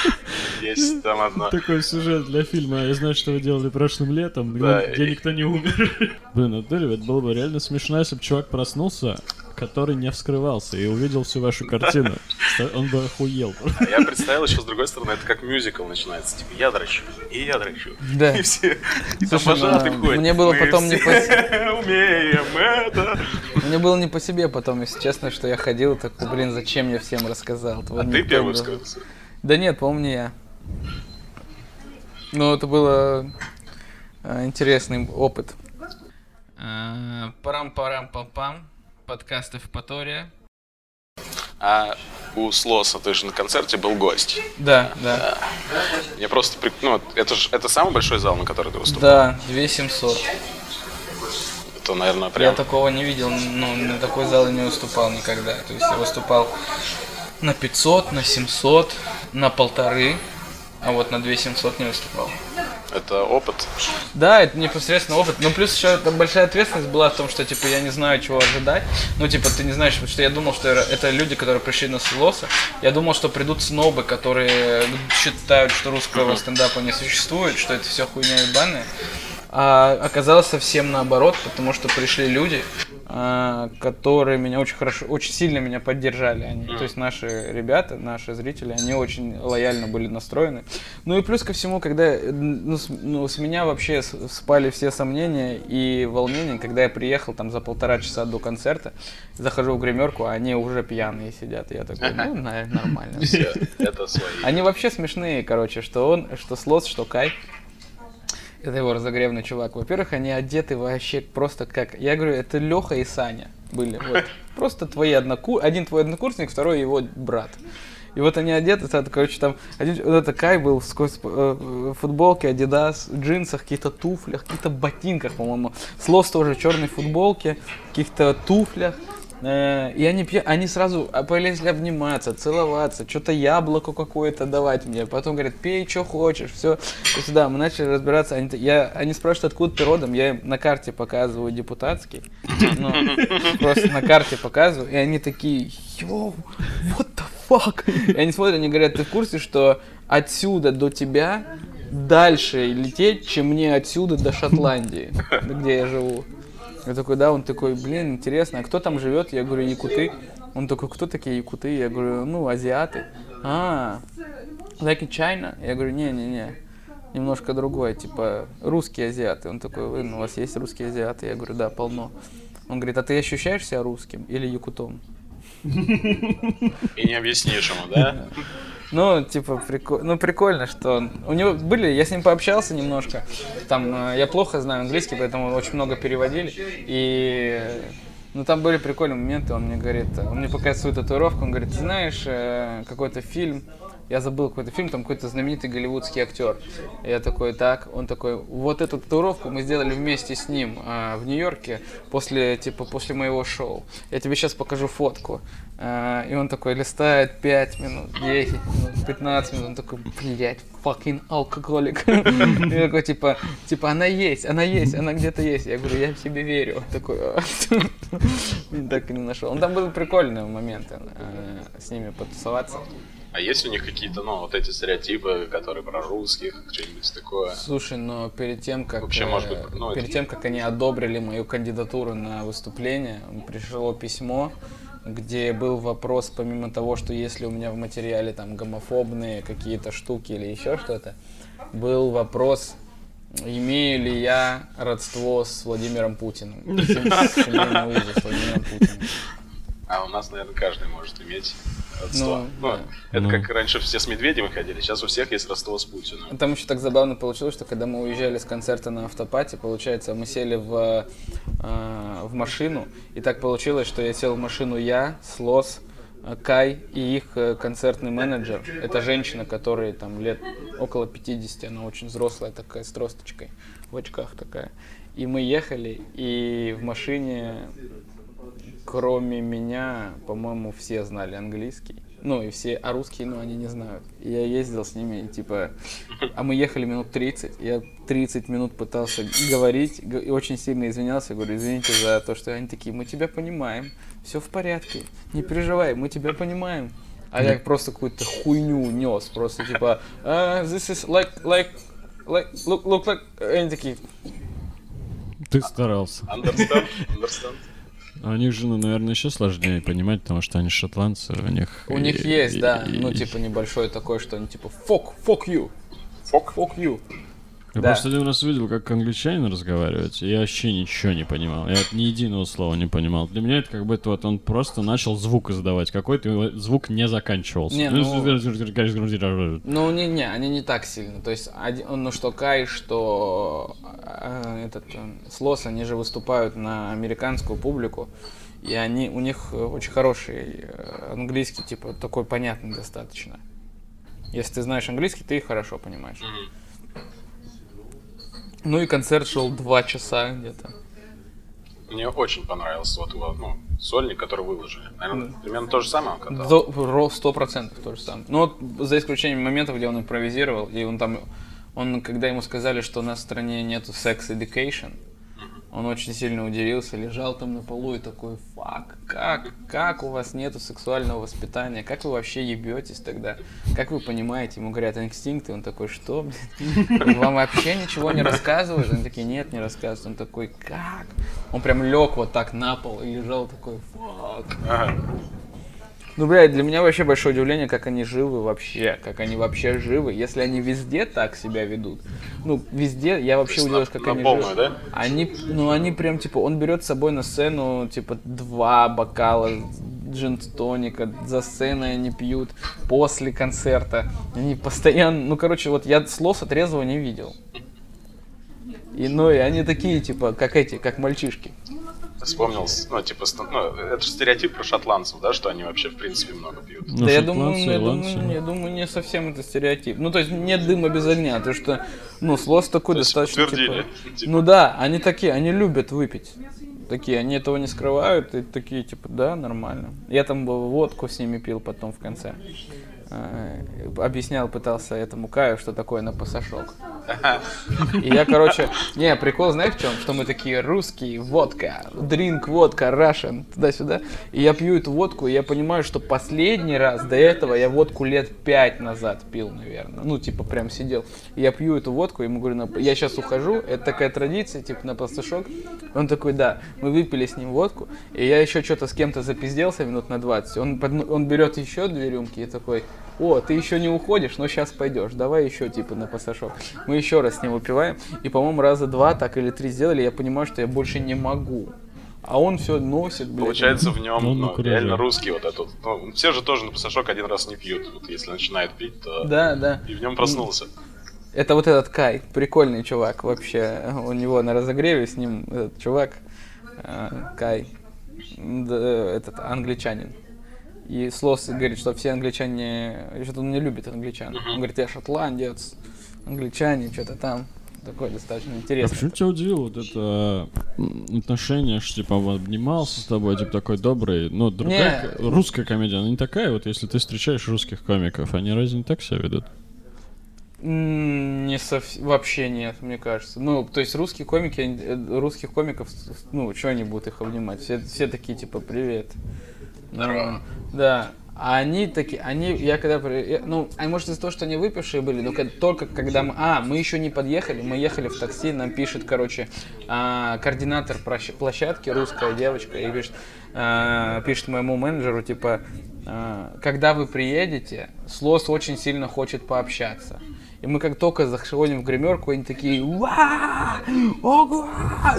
Есть там одно. Такой сюжет для фильма. Я знаю, что вы делали прошлым летом, Да, где и- никто не умер. Блин, Дурь, это было бы реально смешно, если бы чувак проснулся, который не вскрывался, и увидел всю вашу картину. Он бы охуел. А я представил еще с другой стороны, это как мюзикл начинается. Типа, я дрочу, и я дрочу. Да. И все. Слушай, ну, мне было «Мы потом не все умеем это. Мне было не по себе потом, если честно, что я ходил и такой, блин, зачем я всем рассказал? Вот А ты первый вскрылся. Да нет, по-моему, не я. Ну, это было э, интересный опыт. Парам-парам-пам-пам. Подкаст Эвпатория. А у Слоса ты же на концерте был гость. Да, да. Я просто... прик- Ну, это же это самый большой зал, на который ты выступал? Да, 2700. Это, наверное, Я прям... такого не видел, ну, на такой зал я не выступал никогда. То есть я выступал на 500, на 700, на полторы, а вот на 2700 не выступал. Это опыт. Да, это непосредственно опыт. Но плюс еще это большая ответственность была в том, что типа я не знаю, чего ожидать. Ну, типа, ты не знаешь, потому что я думал, что это люди, которые пришли на Слоса. Я думал, что придут снобы, которые считают, что русского стендапа не существует, что это все хуйня ебаная. А оказалось совсем наоборот, потому что пришли люди, которые меня очень хорошо, очень сильно меня поддержали. Они, то есть наши ребята, наши зрители, они очень лояльно были настроены. Ну и плюс ко всему, когда ну, с, ну, с меня вообще спали все сомнения и волнения, когда я приехал там за полтора часа до концерта, захожу в гримерку, а они уже пьяные сидят. Я такой, ну, на- нормально. Всё, Это свои. Они вообще смешные, короче, что он, что Слос, что Кай. Это его разогревный чувак. Во-первых, они одеты вообще просто как... Я говорю, это Леха и Саня были. Вот. Просто твои одноку... Один твой однокурсник, второй его брат. И вот они одеты, это, короче, там, один, вот это Кай был э, в футболке, Адидас, джинсах, каких-то туфлях, каких-то ботинках, по-моему. Слос тоже в черной футболке, каких-то туфлях. Э, И они, пья- они сразу а, полезли обниматься, целоваться, что-то яблоко какое-то давать мне. Потом говорят, пей, что хочешь, все. сюда. Мы начали разбираться. Они, я, они спрашивают, откуда ты родом. Я им на карте показываю депутатский. Ну, просто на карте показываю. И они такие, йоу, what the fuck? И они смотрят, они говорят, ты в курсе, что отсюда до тебя дальше лететь, чем мне отсюда до Шотландии, где я живу. Я такой, да, он такой, блин, интересно, а кто там живет? Я говорю, якуты. Он такой, кто такие якуты? Я говорю, ну, азиаты. А, like in China? Я говорю, не-не-не, немножко другое, типа, русские азиаты. Он такой, «Блин, у вас есть русские азиаты? Я говорю, да, полно. Он говорит, а ты ощущаешь себя русским или якутом? И не объяснишь ему, да? Ну, типа, прикольно, ну, прикольно, что у него были, я с ним пообщался немножко, там, э, я плохо знаю английский, поэтому очень много переводили, и, ну, там были прикольные моменты, он мне говорит, он мне показывает свою татуировку, он говорит, ты знаешь, э, какой-то фильм Я забыл какой-то фильм, там какой-то знаменитый голливудский актер. Я такой, так, он такой, вот эту татуировку мы сделали вместе с ним а, в Нью-Йорке после, типа, после моего шоу. Я тебе сейчас покажу фотку. А, и он такой листает 5 минут, 10 минут, 15 минут. Он такой, блядь, fucking алкоголик. И такой, типа, типа, она есть, она есть, она где-то есть. Я говорю, я тебе верю. Такой, «А». так и не нашел. Ну, там были прикольные моменты э, с ними потусоваться. А есть у них какие-то, ну, вот эти стереотипы, которые про русских, что-нибудь такое? Слушай, но перед тем, как Вообще, э, может быть, ну, перед это- тем, как они одобрили мою кандидатуру на выступление, пришло письмо, где был вопрос, помимо того, что если у меня в материале там гомофобные какие-то штуки или еще что-то, был вопрос, имею ли я родство с Владимиром Путиным. С Владимиром Путиным. А у нас, наверное, каждый может иметь родство. Ну, Ну, да. это Ну. как раньше все с Медведевым ходили, сейчас у всех есть родство с Путиным. Там еще так забавно получилось, что когда мы уезжали с концерта на автопате, получается, мы сели в, э, в машину, и так получилось, что я сел в машину я, Слос, Кай и их э, концертный менеджер. Это женщина, которой там лет около 50, она очень взрослая такая, с тросточкой, в очках такая. И мы ехали, и в машине, кроме меня, по-моему, все знали английский. Ну, и все, а русские, ну, они не знают. И я ездил с ними, и типа, а мы ехали минут 30, я 30 минут пытался говорить, и очень сильно извинялся, говорю, извините за то, что они такие, мы тебя понимаем, все в порядке, не переживай, мы тебя понимаем. А я просто какую-то хуйню нес, просто типа, «А, this is like, like, like, look, look like, они такие, Ты старался. Understand? Understand? А у них же, ну, наверное, еще сложнее понимать, потому что они шотландцы, у них... у них и- есть, и- да, и- ну, типа, небольшое такое, что они типа, fuck, fuck you, Фок? fuck you. Я да. просто один раз видел, как англичанин разговаривает, и я вообще ничего не понимал. Я ни единого слова не понимал. Для меня это как будто вот он просто начал звук издавать какой-то, звук не заканчивался. Не, ну- ну... Ну, не-не, они не так сильно. То есть, один, ну, что Кай, что э, этот э, Слос, они же выступают на американскую публику, и они, у них очень хороший э, английский, типа, такой понятный достаточно. Если ты знаешь английский, ты их хорошо понимаешь. Ну и концерт шел два часа где-то. Мне очень понравился вот его, ну, сольник, который выложили. Наверное, примерно то же самое он катал. Сто процентов то же самое. Ну вот за исключением моментов, где он импровизировал, и он там, он, когда ему сказали, что у нас в стране нету секс education, он очень сильно удивился, лежал там на полу и такой, фак, как, как у вас нету сексуального воспитания, как вы вообще ебетесь тогда, как вы понимаете, ему говорят инстинкты, он такой, что, блядь, вам вообще ничего не рассказывают? Они такие, нет, не рассказывают, он такой, как? Он прям лег вот так на пол и лежал такой, фак. Ну, блядь, для меня вообще большое удивление, как они живы вообще, как они вообще живы, если они везде так себя ведут. Ну, везде, я вообще на- как на они полную, живы. да? Они, ну, они прям, типа, он берет с собой на сцену, типа, два бокала джин-тоника, за сценой они пьют, после концерта. Они постоянно, ну, короче, вот я слов отрезанного не видел. И, ну, и они такие, типа, как эти, как мальчишки. Вспомнил, ну, типа, ну, это же стереотип про шотландцев, да, что они вообще, в принципе, много пьют. Ну, да я думаю, я думаю, я думаю, не совсем это стереотип. Ну, то есть нет дыма без огня, то что, ну, слос такой То достаточно, типа, типа. ну да, они такие, они любят выпить. Такие, они этого не скрывают, и такие, типа, да, нормально. Я там водку с ними пил потом в конце. Э, Объяснял, пытался этому Каю, что такое на пасашок. И я, короче, не, прикол, знаешь в чем? Что мы такие русские, водка, дринк, водка, Russian, туда-сюда. И я пью эту водку, и я понимаю, что последний раз до этого я водку лет пять назад пил, наверное. Ну, типа, прям сидел. И я пью эту водку, ему говорю, «На- я сейчас ухожу, это такая традиция, типа, на пастушок. Он такой, да, мы выпили с ним водку, и я еще что-то с кем-то запизделся минут на 20. Он, он берет еще две рюмки и такой, о, ты еще не уходишь, но сейчас пойдешь, давай еще типа на пасашок. Мы еще раз с ним выпиваем, и, по-моему, раза два так или три сделали, я понимаю, что я больше не могу. А он все носит, блядь. Получается, в нем Ну, ну, кураже. реально русский вот этот. Ну, все же тоже на пасашок один раз не пьют. Вот если начинает пить, то Да, да. и в нем проснулся. Это вот этот Кай, прикольный чувак вообще. У него на разогреве с ним этот чувак, э, Кай, д- этот англичанин. И Слос говорит, что все англичане, что он не любит англичан. Он говорит, я шотландец, англичане, что-то там. Такое достаточно А интересно. почему тебя удивило вот это отношение, что типа он обнимался с тобой, типа такой добрый, ну другая Не. русская комедия, она не такая, вот если ты встречаешь русских комиков, они разве не так себя ведут? Не совсем, вообще нет, мне кажется. Ну, то есть русские комики, э, русских комиков, ну, что они будут их обнимать? Все, все такие, типа, привет. Нормально. Да. А они такие, они, я когда, ну, а может из-за того, что они выпившие были, но только когда мы, а, мы еще не подъехали, мы ехали в такси, нам пишет, короче, а, координатор площадки, русская девочка, и пишет, а, пишет моему менеджеру, типа, а, когда вы приедете, Слос очень сильно хочет пообщаться. И мы как только заходим в гримерку, они такие «Уа! Ого!»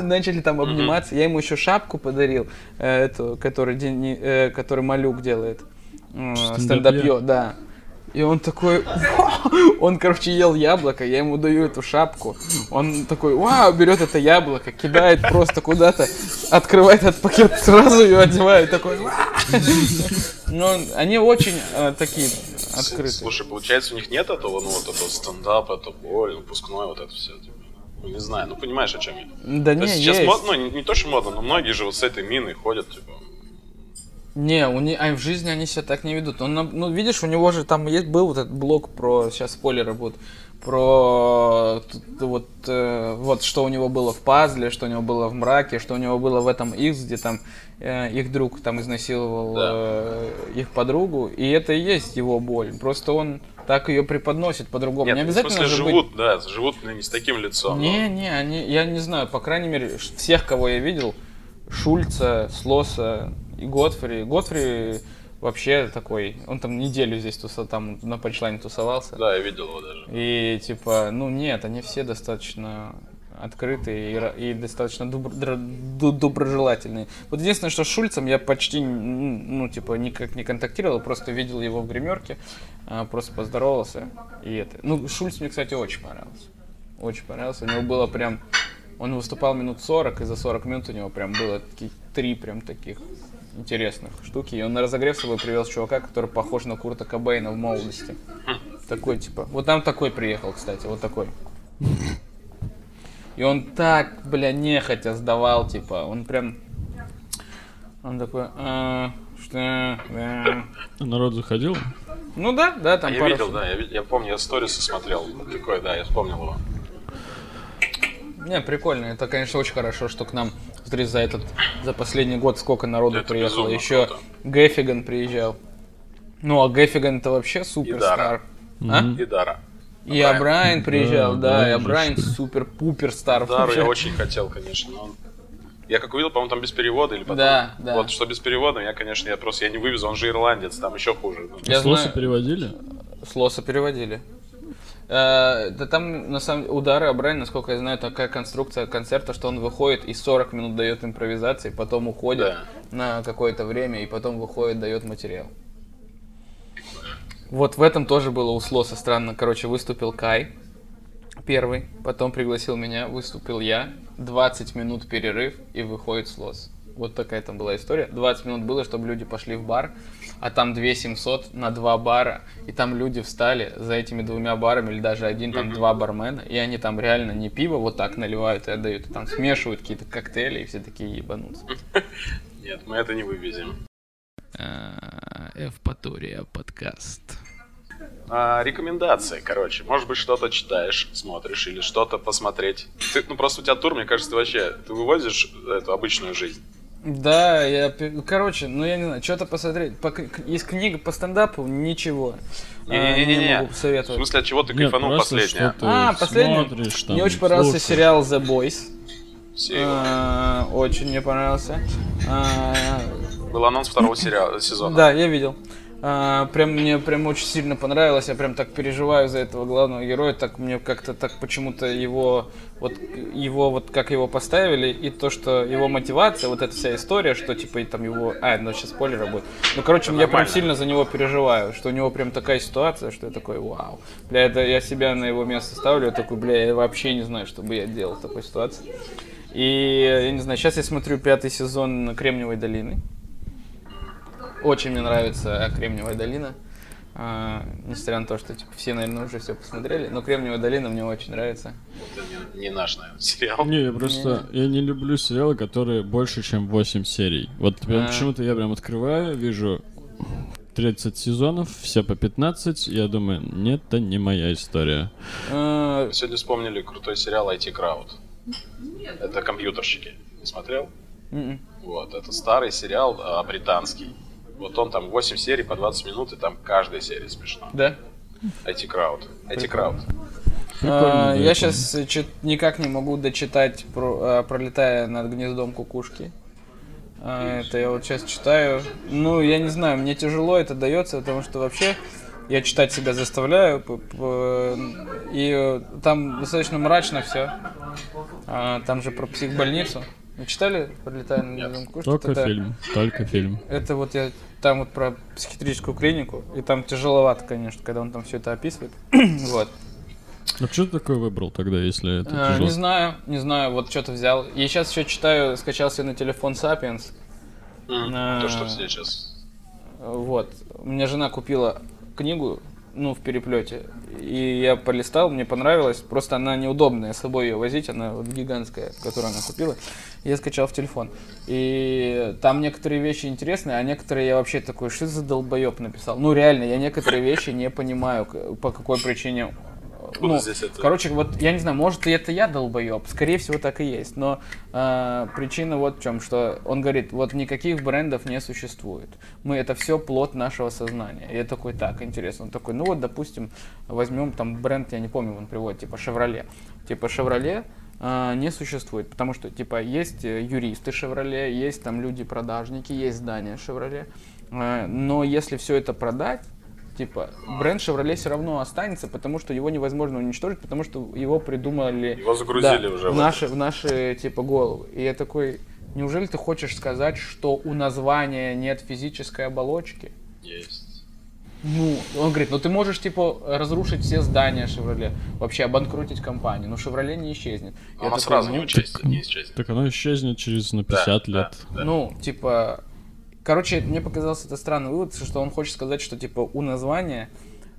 Начали там обниматься. Я ему еще шапку подарил, э, эту, который, Дени- э, который Малюк делает. Э, Стендапье? Стендапье, да. И он такой, «Вау!» он, короче, ел яблоко, я ему даю эту шапку, он такой, вау, берет это яблоко, кидает просто куда-то, открывает этот пакет, сразу ее одевает, такой, «Вау!» Ну, они очень э, такие открытые. Слушай, получается, у них нет этого, ну, вот этого стендапа, это боль, выпускной, вот это все, типа. Ну, не знаю, ну, понимаешь, о чем я. Да То не, сейчас есть. модно, ну, не, не то, что модно, но многие же вот с этой миной ходят, типа. Не, у не, а в жизни они себя так не ведут. Он, ну, видишь, у него же там есть был вот этот блог про, сейчас спойлеры будут, про вот, э, вот что у него было в пазле, что у него было в мраке, что у него было в этом X, где там э, их друг там изнасиловал Да. э, их подругу, и это и есть его боль. Просто он так ее преподносит по-другому. Не ну, обязательно же быть живут, да, живут не с таким лицом. не, не, они, я не знаю, по крайней мере, всех, кого я видел, Шульца, Слоса и Готфри. Готфри вообще такой, он там неделю здесь туса, там на панчлайне тусовался. Да, я видел его даже. И типа, ну нет, они все достаточно открытые и, и достаточно добр- доброжелательные. Вот единственное, что с Шульцем я почти, ну, типа, никак не контактировал, просто видел его в гримерке, а, просто поздоровался. И это. Ну, Шульц мне, кстати, очень понравился. Очень понравился. У него было прям... Он выступал минут 40, и за 40 минут у него прям было три прям таких интересных штуки. И он на разогрев с собой привез чувака, который похож на Курта Кобейна в молодости. Такой, типа. Вот там такой приехал, кстати, вот такой. И он так, бля, нехотя сдавал, типа, он прям... Он такой, «А, что, да». Народ заходил? Ну да, да, там А я пару видел, да, я, я помню, я сторисы смотрел. Такой, да, я вспомнил его. Не, прикольно. Это, конечно, очень хорошо, что к нам, смотри, за этот, за последний год сколько народу Это приехало. Еще круто. Гэффиган приезжал. Ну, а Гэффиган это вообще суперстар. А? И Дара. И Абрайн приезжал, Да, и Абрайн супер-пупер стар. Дару я очень хотел, конечно, но он- Я как увидел, по-моему, там без перевода или потом. Да, да. Вот что без перевода, я, конечно, я просто я не вывезу, он же ирландец, там еще хуже. Ну, Я Слосы знаю. переводили? С Лоса переводили. Э, да там, на самом деле, удары Абрайн, насколько я знаю, такая конструкция концерта, что он выходит и 40 минут дает импровизации, потом уходит Да. на какое-то время, и потом выходит, дает материал. Вот в этом тоже было у Слоса странно. Короче, выступил Кай первый, потом пригласил меня, выступил я, 20 минут перерыв, и выходит Слос. Вот такая там была история. 20 минут было, чтобы люди пошли в бар, а там 2 700 на два бара, и там люди встали за этими двумя барами, или даже один, там два бармена, и они там реально не пиво вот так наливают и отдают, а там смешивают какие-то коктейли, и все такие ебанутся. Нет, мы это не вывезем. Эвпатория подкаст. А, рекомендации, короче. Может быть, что-то читаешь, смотришь или что-то посмотреть. Ты, ну, просто у тебя тур, мне кажется, ты вообще... Ты вывозишь эту обычную жизнь. Да, я, короче, ну я не знаю, что-то посмотреть. По есть книга по стендапу, ничего. А, Не-не-не-не. не В смысле, от чего ты Нет, кайфанул последнее? А, там, Мне очень понравился сериал The Boys. А, Очень мне понравился. А, Был анонс второго сериала, сезона. Да, я видел. А, Прям мне прям очень сильно понравилось. Я прям так переживаю за этого главного героя. Так мне как-то так почему-то его вот его вот как его поставили и то, что его мотивация, вот эта вся история, что типа и там его, а, ну сейчас спойлеры будет. Ну короче, я прям сильно за него переживаю, что у него прям такая ситуация, что я такой, вау, бля, это я себя на его место ставлю, я такой, бля, я вообще не знаю, что бы я делал в такой ситуации. И я не знаю, сейчас я смотрю пятый сезон Кремниевой долины. Очень мне нравится Кремниевая долина. А, несмотря на то, что типа, все, наверное, уже все посмотрели, но Кремниевая долина мне очень нравится. Это не, не наш, наверное, сериал. Не, я просто, я не люблю сериалы, которые больше, чем 8 серий. Вот А. почему-то я прям открываю, вижу 30 сезонов, все по 15, я думаю, нет, это не моя история. А, сегодня вспомнили крутой сериал IT Crowd. Это компьютерщики. Не смотрел? м-м. Вот, это старый сериал а, британский. Вот он там 8 серий по 20 минут, и там каждая серия смешно. Да? IT Crowd. IT Crowd. А, я сейчас никак не могу дочитать, про, а, пролетая над гнездом кукушки. А, это я вот сейчас читаю. Ну, я не знаю, мне тяжело это дается, потому что вообще я читать себя заставляю. И э, там достаточно мрачно все. Там же про психбольницу. Вы читали «Пролетая над гнездом кукушки»? Только Это- фильм, только фильм. Это вот я там вот про психиатрическую клинику, и там тяжеловато, конечно, когда он там все это описывает. вот. А что ты такое выбрал тогда, если это А, тяжело? не знаю, не знаю, вот что-то взял. И сейчас еще читаю, скачал себе на телефон Sapiens. М, А. То, что все сейчас. Вот. Мне жена купила книгу, ну, в переплете. И я полистал, мне понравилось. Просто она неудобная с собой ее возить, она вот гигантская, которую она купила. Я скачал в телефон. И там некоторые вещи интересные, а некоторые я вообще такой, что за долбоеб написал. Ну, реально, я некоторые вещи не понимаю, по какой причине. Откуда Ну, здесь это? Короче, вот я не знаю, может и это я долбоеб, скорее всего так и есть, но э, причина вот в чем, что он говорит, вот никаких брендов не существует, мы это все плод нашего сознания. И я такой, так, интересно, он такой, ну вот, допустим, возьмем там бренд, я не помню, он приводит, типа Chevrolet, типа Chevrolet э, не существует, потому что типа есть э, юристы Chevrolet, есть там люди-продажники, есть здания Chevrolet, э, но если все это продать Типа, бренд Chevrolet все равно останется, потому что его невозможно уничтожить, потому что его придумали... Его загрузили да, уже в наши, в наши, типа, головы. И я такой, неужели ты хочешь сказать, что у названия нет физической оболочки? Есть. Ну, он говорит, ну ты можешь, типа, разрушить все здания Chevrolet, вообще обанкротить компанию, но Chevrolet не исчезнет. Она такой, сразу ну, не исчезнет. Не исчезнет. Так оно исчезнет через на Да, 50 да, лет. да. Ну, типа, короче, мне показался это странный вывод, что он хочет сказать, что типа у названия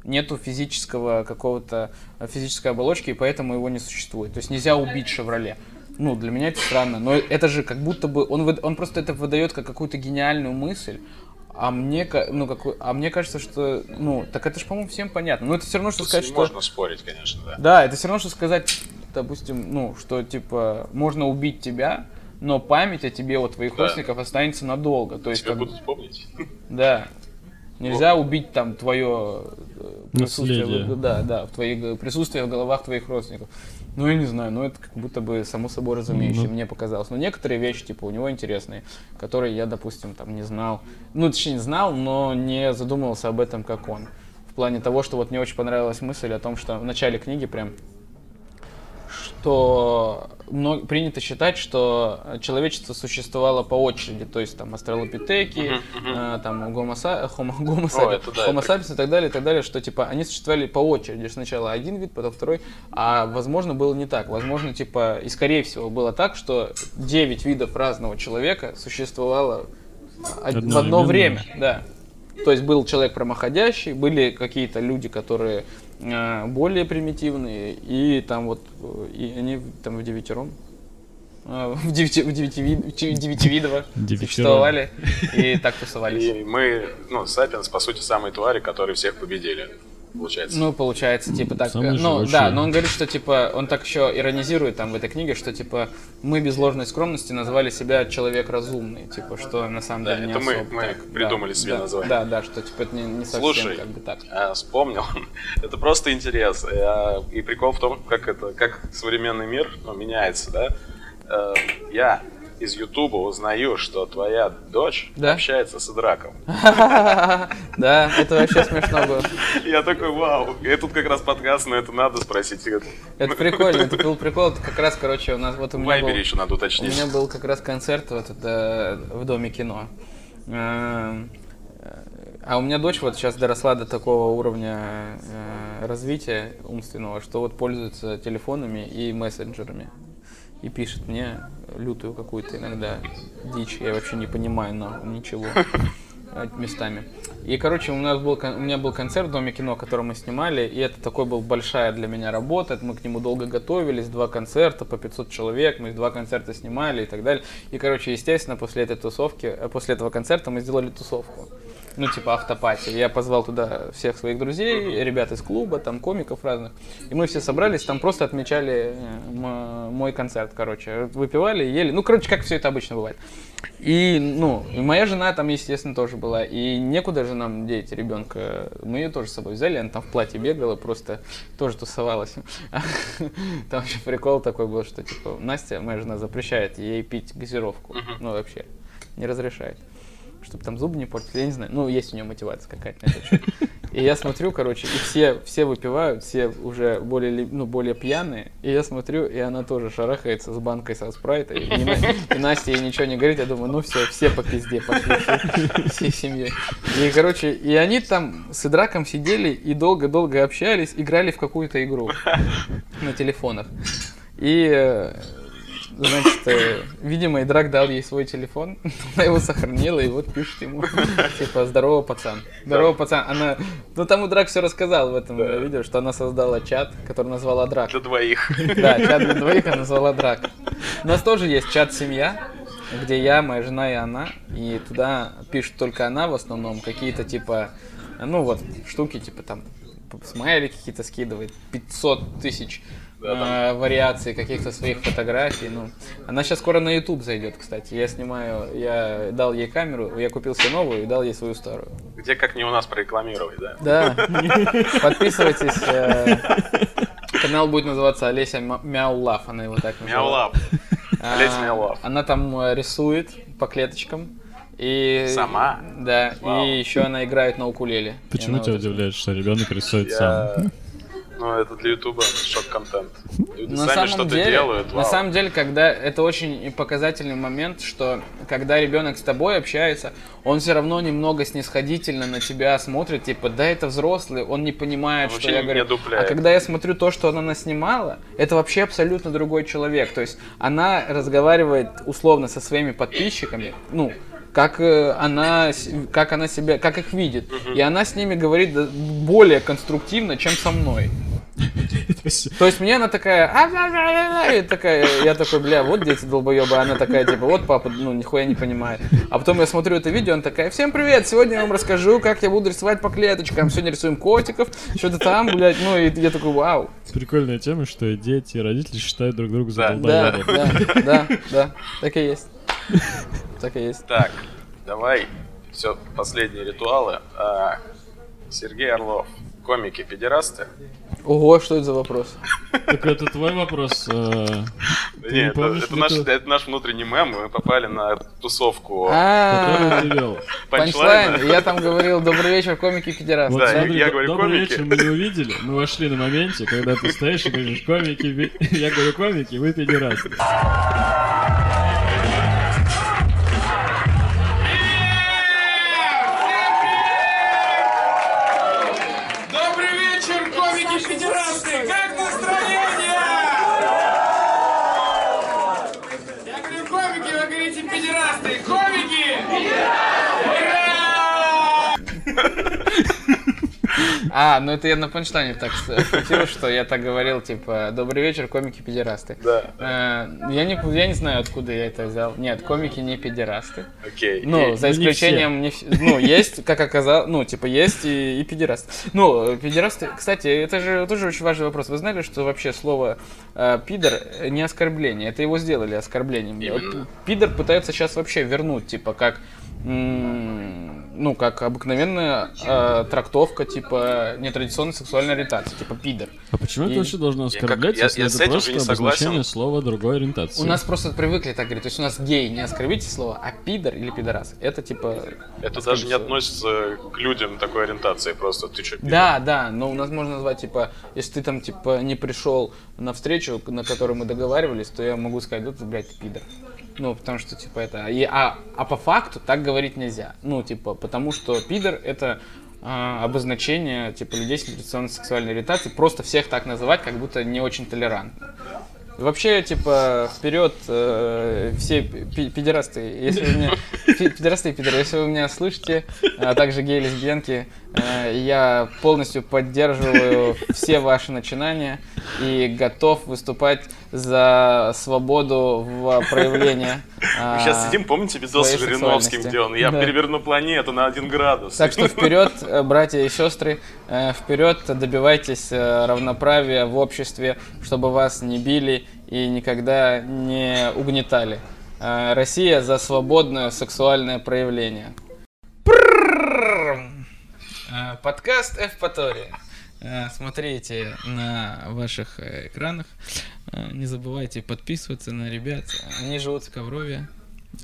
нету физического какого-то э, физической оболочки, и поэтому его не существует. То есть нельзя убить Шевроле. Ну, для меня это странно, но это же как будто бы он, он просто это выдает как какую-то гениальную мысль, а мне, ну, какой, а мне кажется, что, ну, так это же, по-моему, всем понятно. Ну, это все равно, что Тут сказать, не что... можно спорить, конечно, да. Да, это все равно, что сказать, допустим, ну, что, типа, можно убить тебя, но память о тебе, у твоих Да. родственников останется надолго. То есть, Тебя как- будут помнить. да. Нельзя убить там твое э, присутствие, Наследие. в- да, да, в твоей, г- присутствие в головах твоих родственников. Ну, я не знаю, ну это как будто бы само собой разумеющее, Ну. мне показалось. Но некоторые вещи, типа, у него интересные, которые я, допустим, там не знал. Ну, точнее, знал, но не задумывался об этом, как он. В плане того, что вот мне очень понравилась мысль о том, что в начале книги прям мно- принято считать, что человечество существовало по очереди, то есть там астралопитеки, э, там гомо, сапиенс и так далее, и так далее, что типа они существовали по очереди, сначала один вид, потом второй, а возможно было не так, возможно типа и скорее всего было так, что 9 видов разного человека существовало в одно время, да. То есть был человек прямоходящий, были какие-то люди, которые более примитивные, и там вот, э, и они там в девятером, э, в девяти, в девяти, вид- чи- девятивидово существовали и так тусовались. И мы, ну, Сапиенс, по сути, самые твари, которые всех победили, получается. Ну, получается, типа так. Самые э, Ну, живучие. да, но он говорит, что типа, он так еще иронизирует там в этой книге, что типа мы без ложной скромности назвали себя человек разумный, типа, что на самом Да, деле не это мы- особо мы так. придумали Да, себе да, название. Да, да, что типа это не, не совсем Слушай, как бы так. А, вспомнил. это просто интерес. И прикол в том, как это, как современный мир ну, меняется, да. Э, Я из Ютуба узнаю, что твоя дочь Да? общается с Идраком. Да, это вообще смешно было. Я такой, вау. И тут как раз подкаст, но это надо спросить. Это прикольно, это был прикол. Это как раз, короче, у нас вот у меня Вайбере еще надо у уточнить. меня был как раз концерт вот это в Доме кино. Эм, А у меня дочь вот сейчас доросла до такого уровня э, развития умственного, что вот пользуется телефонами и мессенджерами. И пишет мне лютую какую-то иногда дичь. Я вообще не понимаю нахуй ничего. э, местами. И, короче, у нас был, у меня был концерт в Доме кино, который мы снимали, и это такой был большая для меня работа, мы к нему долго готовились, два концерта по 500 человек, мы два концерта снимали и так далее. И, короче, естественно, после этой тусовки, э, после этого концерта мы сделали тусовку. Ну, типа автопати. Я позвал туда всех своих друзей, ребят из клуба, там комиков разных. И мы все собрались, там просто отмечали э, мой концерт, короче. Выпивали, ели. Ну, короче, как все это обычно бывает. И, ну, и моя жена там, естественно, тоже была. И некуда же нам деть ребенка. Мы ее тоже с собой взяли, она там в платье бегала, просто тоже тусовалась. Там еще прикол такой был, что, типа, Настя, моя жена, запрещает ей пить газировку. Ну, вообще, не разрешает. Чтобы там зубы не портили, я не знаю. Ну, есть у нее мотивация какая-то на этот счет. И я смотрю, короче, и все, все выпивают, все уже более, ну, более пьяные. И я смотрю, и она тоже шарахается с банкой со спрайта. И, и и Настя ей ничего не говорит. Я думаю, ну все, все по пизде пошли всей семьей. И, короче, и они там с Идраком сидели и долго-долго общались, играли в какую-то игру на телефонах. И, э, значит, э, видимо, Идрак дал ей свой телефон, она его сохранила, и вот пишет ему, типа, здорово, пацан. Здорово, пацан. Она, ну там Идрак все рассказал в этом э, видео, что она создала чат, который назвала Драк. Для двоих. Да, чат для двоих она назвала Драк. У нас тоже есть чат «Семья», где я, моя жена и она, и туда пишет только она в основном, какие-то типа, ну вот, штуки, типа там, смайли какие-то скидывает, 500 тысяч Да, э, вариаций каких-то своих фотографий, ну. Она сейчас скоро на YouTube зайдет, кстати. Я снимаю, я дал ей камеру, я купил себе новую и дал ей свою старую. Где как не у нас прорекламировать, да? Да. Подписывайтесь. э, Канал будет называться Олеся Мяулав, она его так называет. Мяулап. А, Олеся Мяулав. Она там э, рисует по клеточкам. И, Сама? Да, Вау. и еще она играет на укулеле. Почему тебя удивляет, что ребенок рисует сам? Ну, это для Ютуба шок-контент. Люди На сами самом что-то деле, делают. на вау. самом деле, когда это очень показательный момент, что когда ребенок с тобой общается, он все равно немного снисходительно на тебя смотрит, типа, да, это взрослый, он не понимает, Он что я говорю. одупляет. А когда я смотрю то, что она наснимала, это вообще абсолютно другой человек. То есть она разговаривает условно со своими подписчиками, ну, как э, она, как она себя, как их видит. И она с ними говорит более конструктивно, чем со мной. То есть мне она такая, «А-а-а-а-а», и такая, я такой, бля, вот дети долбоебы, она такая, типа, вот папа, ну, нихуя не понимает. А потом я смотрю это видео, она такая, всем привет, сегодня я вам расскажу, как я буду рисовать по клеточкам, сегодня рисуем котиков, что-то там, блядь, ну, и я такой, вау. Прикольная тема, что дети и родители считают друг друга за Да. Да, да, да, да, так и есть. Так и есть. Так, давай все последние ритуалы. А, Сергей Орлов. Комики педерасты? Ого, что это за вопрос? Так это твой вопрос. э, нет, это, наш, внутренний мем, мы попали на тусовку А, панчлайн, я там говорил, добрый вечер, комики педерасты. Вот Да, я говорю, добрый вечер, мы не увидели, мы вошли на моменте, когда ты стоишь и говоришь, комики, ви-» я говорю, комики, вы педерасты. А, ну это я на панчлайне так шутил, что я так говорил, типа, добрый вечер, комики педерасты. Да. Э, Я не, я не знаю, откуда я это взял. Нет, комики не педерасты. Окей. Ну, И- за не исключением, не ну, есть, как оказалось, ну, типа, есть и, и педерасты. Ну, педерасты, кстати, это же тоже очень важный вопрос. Вы знали, что вообще слово э, пидор не оскорбление, это его сделали оскорблением. Именно. Пидор пытаются сейчас вообще вернуть, типа, как, м, ну, как обыкновенная э, трактовка, типа, нетрадиционной сексуальной ориентации, типа, пидор. А почему И- это вообще должно Я как- оскорблять, я- если я с это этим просто не согласен. обозначение слова другой ориентации? У нас просто привыкли так говорить. То есть у нас гей, не оскорбите слово, а пидор или пидорас. Это типа... Это даже не относится к людям такой ориентации, просто ты что, Да, да, но у нас можно назвать, типа, если ты там, типа, не пришел на встречу, на которой мы договаривались, то я могу сказать, да ты, блядь, ты пидор. Ну, потому что, типа, это... и- а, а по факту так говорить нельзя. Ну, типа, потому что пидор — это а, обозначение, типа, людей с нетрадиционной сексуальной ориентацией. Просто всех так называть, как будто не очень толерантно. Вообще, типа, вперед э, все пидерасты, если вы меня... Пидерасты и пидоры, если вы меня слышите, а также геи-лесбиянки, э, я полностью поддерживаю все ваши начинания и готов выступать за свободу в проявлении. Мы сейчас сидим, помните видос с Жириновским, где он «Я Да. переверну планету на один градус». Так что вперед, э, братья и сестры, э, вперед, добивайтесь э, равноправия в обществе, чтобы вас не били и никогда не угнетали. Россия за свободное сексуальное проявление. Подкаст Эвпатория. Э, Смотрите на ваших э, экранах. Э, Не забывайте подписываться на ребят. Они живут в Коврове.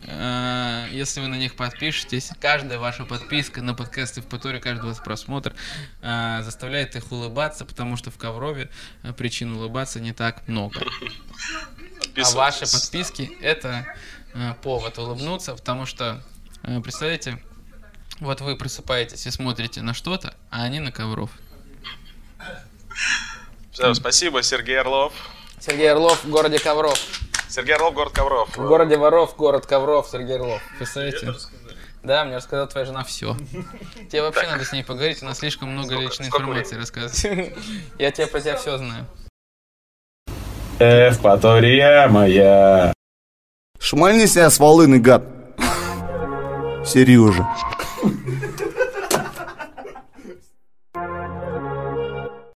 Если вы на них подпишетесь, каждая ваша подписка на подкасты в Паторе, каждый ваш просмотр заставляет их улыбаться, потому что в Коврове причин улыбаться не так много. А ваши подписки это повод улыбнуться, потому что, представляете, вот вы просыпаетесь и смотрите на что-то, а они на ковров. Всё, спасибо, Сергей Орлов. Сергей Орлов в городе Ковров. Сергей Орлов, город Ковров. В городе Воров, город Ковров, Сергей Орлов. Представляете? Да, мне рассказала твоя жена все. Тебе вообще надо с ней поговорить, она слишком много личной сколько информации рассказывает. Я тебе про тебя все знаю. Эвпатория моя. Шмальни себя с волыны, гад. Сережа.